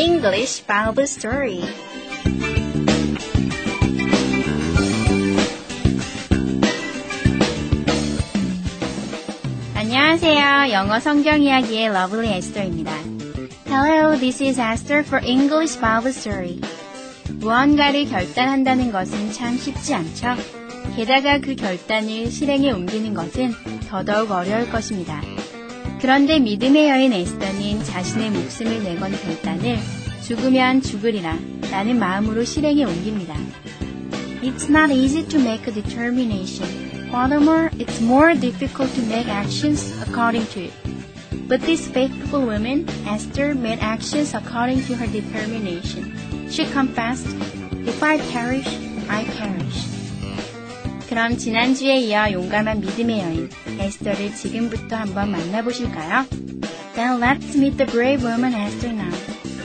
English Bible Story. 안녕하세요. 영어 성경 이야기의 lovely 에스터입니다. Hello, this is Esther for English Bible Story. 무언가를 결단한다는 것은 참 쉽지 않죠? 게다가 그 결단을 실행에 옮기는 것은 더더욱 어려울 것입니다. 그런데 믿음의 여인 에스더는 자신의 목숨을 내건 결단을 죽으면 죽으리라 라는 마음으로 실행에 옮깁니다. It's not easy to make a determination. Furthermore, it's more difficult to make actions according to it. But this faithful woman, Esther, made actions according to her determination. She confessed, If I perish, I perish. 그럼 지난주에 이어 용감한 믿음의 여인 에스더를 지금부터 한번 만나보실까요? Then let's meet the brave woman Esther now.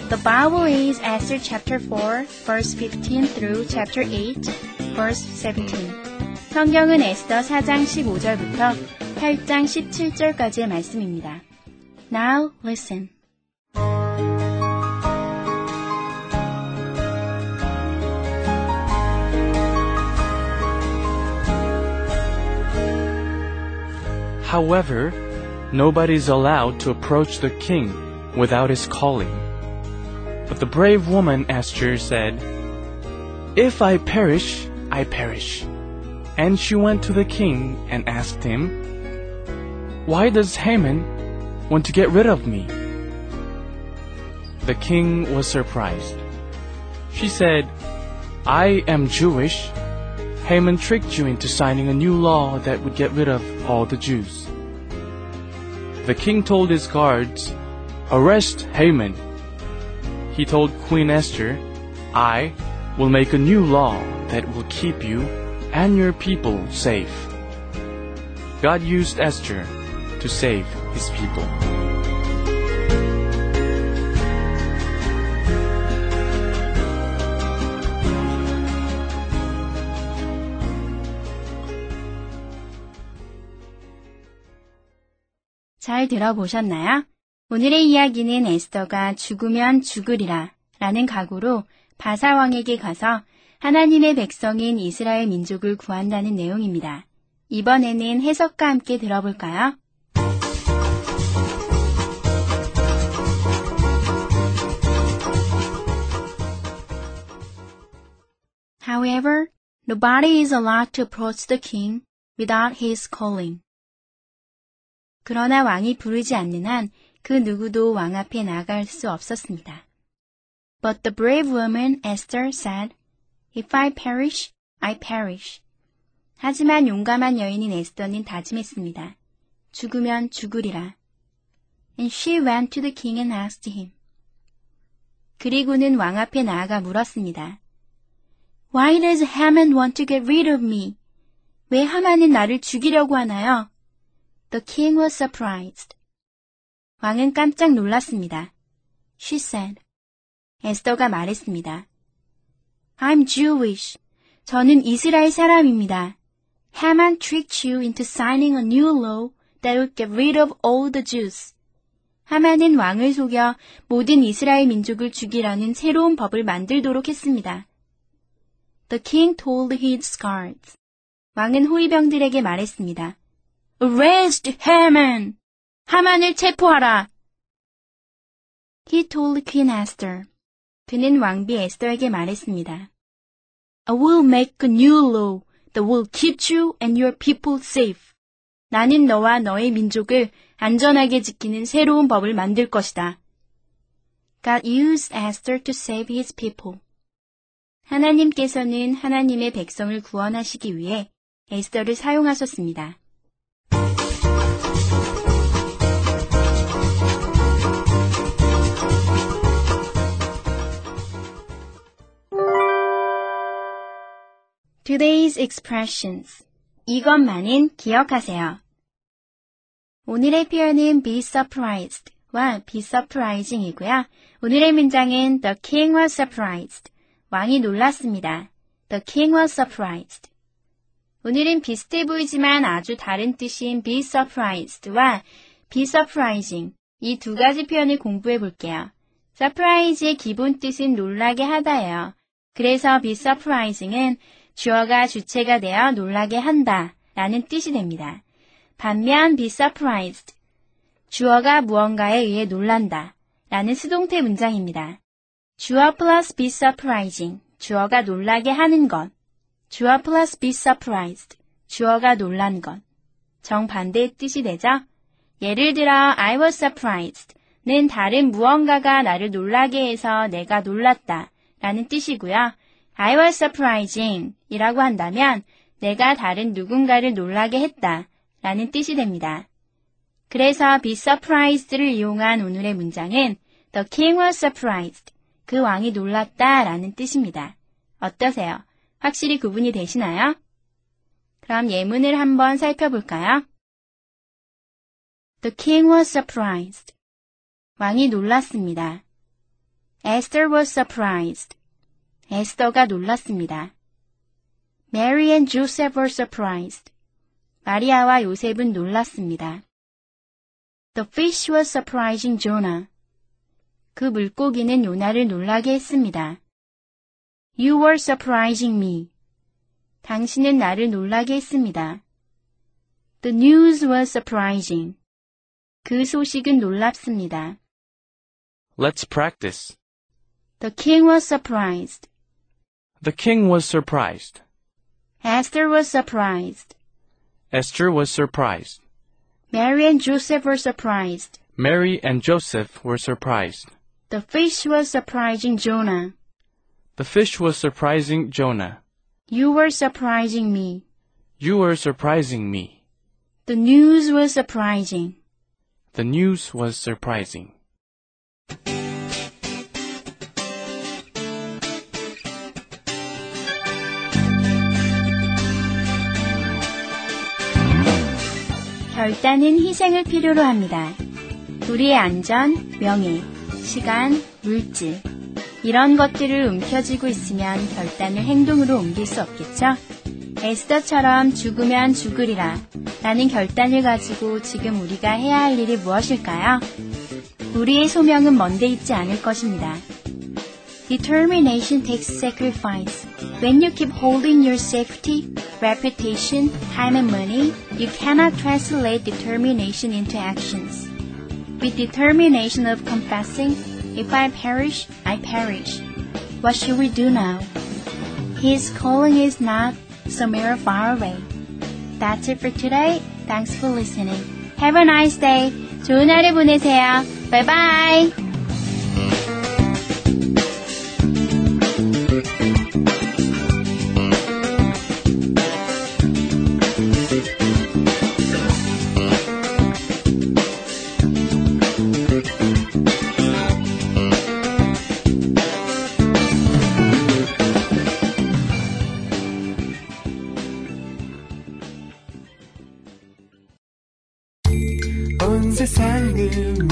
The Bible is Esther chapter 4, verse 15 through chapter 8, verse 17. 성경은 에스더 4장 15절부터 8장 17절까지의 말씀입니다. Now listen. However, nobody is allowed to approach the king without his calling. But the brave woman Esther said, If I perish, I perish. And she went to the king and asked him, Why does Haman want to get rid of me? The king was surprised. She said, I am Jewish. Haman tricked you into signing a new law that would get rid of all the Jews. The king told his guards, Arrest Haman. He told Queen Esther, I will make a new law that will keep you and your people safe. God used Esther to save his people. 잘 들어보셨나요? 오늘의 이야기는 에스더가 죽으면 죽으리라 라는 각오로 바사왕에게 가서 하나님의 백성인 이스라엘 민족을 구한다는 내용입니다. 이번에는 해석과 함께 들어볼까요? However, nobody is allowed to approach the king without his calling. 그러나 왕이 부르지 않는 한 그 누구도 왕 앞에 나갈 수 없었습니다. But the brave woman Esther said, If I perish, I perish. 하지만 용감한 여인인 에스더는 다짐했습니다. 죽으면 죽으리라. And she went to the king and asked him. 그리고는 왕 앞에 나아가 물었습니다. Why does Haman want to get rid of me? 왜 하만은 나를 죽이려고 하나요? The king was surprised. 왕은 깜짝 놀랐습니다. She said. 에스더가 말했습니다. I'm Jewish. 저는 이스라엘 사람입니다. Haman tricked you into signing a new law that would get rid of all the Jews. 하만은 왕을 속여 모든 이스라엘 민족을 죽이라는 새로운 법을 만들도록 했습니다. The king told his guards. 왕은 호위병들에게 말했습니다. Arrest Haman! 하만을 체포하라! He told Queen Esther. 그는 왕비 에스더에게 말했습니다. I will make a new law that will keep you and your people safe. 나는 너와 너의 민족을 안전하게 지키는 새로운 법을 만들 것이다. God used Esther to save his people. 하나님께서는 하나님의 백성을 구원하시기 위해 에스더를 사용하셨습니다. Today's expressions. 이것만은 기억하세요. 오늘의 표현은 be surprised 와 be surprising이고요. 오늘의 문장은 The king was surprised. 왕이 놀랐습니다. The king was surprised. 오늘은 비슷해 보이지만 아주 다른 뜻인 be surprised와 be surprising 이 두 가지 표현을 공부해 볼게요. surprise의 기본 뜻은 놀라게 하다예요. 그래서 be surprising은 주어가 주체가 되어 놀라게 한다. 라는 뜻이 됩니다. 반면 be surprised. 주어가 무언가에 의해 놀란다. 라는 수동태 문장입니다. 주어 플러스 be surprising. 주어가 놀라게 하는 것. 주어 플러스 be surprised. 주어가 놀란 것. 정반대의 뜻이 되죠? 예를 들어 I was surprised. 는 다른 무언가가 나를 놀라게 해서 내가 놀랐다. 라는 뜻이고요. I was surprising 이라고 한다면 내가 다른 누군가를 놀라게 했다 라는 뜻이 됩니다. 그래서 be surprised를 이용한 오늘의 문장은 The king was surprised. 그 왕이 놀랐다 라는 뜻입니다. 어떠세요? 확실히 구분이 되시나요? 그럼 예문을 한번 살펴볼까요? The king was surprised. 왕이 놀랐습니다. Esther was surprised. 에스더가 놀랐습니다. Mary and Joseph were surprised. 마리아와 요셉은 놀랐습니다. The fish was surprising Jonah. 그 물고기는 요나를 놀라게 했습니다. You were surprising me. 당신은 나를 놀라게 했습니다. The news was surprising. 그 소식은 놀랍습니다. Let's practice. The king was surprised. The king was surprised. Esther was surprised. Esther was surprised. Mary and Joseph were surprised. Mary and Joseph were surprised. The fish was surprising Jonah. The fish was surprising Jonah. You were surprising me. You were surprising me. The news was surprising. The news was surprising. 결단은 희생을 필요로 합니다. 우리의 안전, 명예, 시간, 물질, 이런 것들을 움켜쥐고 있으면 결단을 행동으로 옮길 수 없겠죠? 에스더처럼 죽으면 죽으리라 라는 결단을 가지고 지금 우리가 해야 할 일이 무엇일까요? 우리의 소명은 먼데 있지 않을 것입니다. Determination takes sacrifice. When you keep holding your safety, reputation, time and money, you cannot translate determination into actions. With determination of confessing, if I perish, I perish. What should we do now? His calling is not somewhere far away. That's it for today. Thanks for listening. Have a nice day. 좋은 하루 보내세요. Bye bye. sendim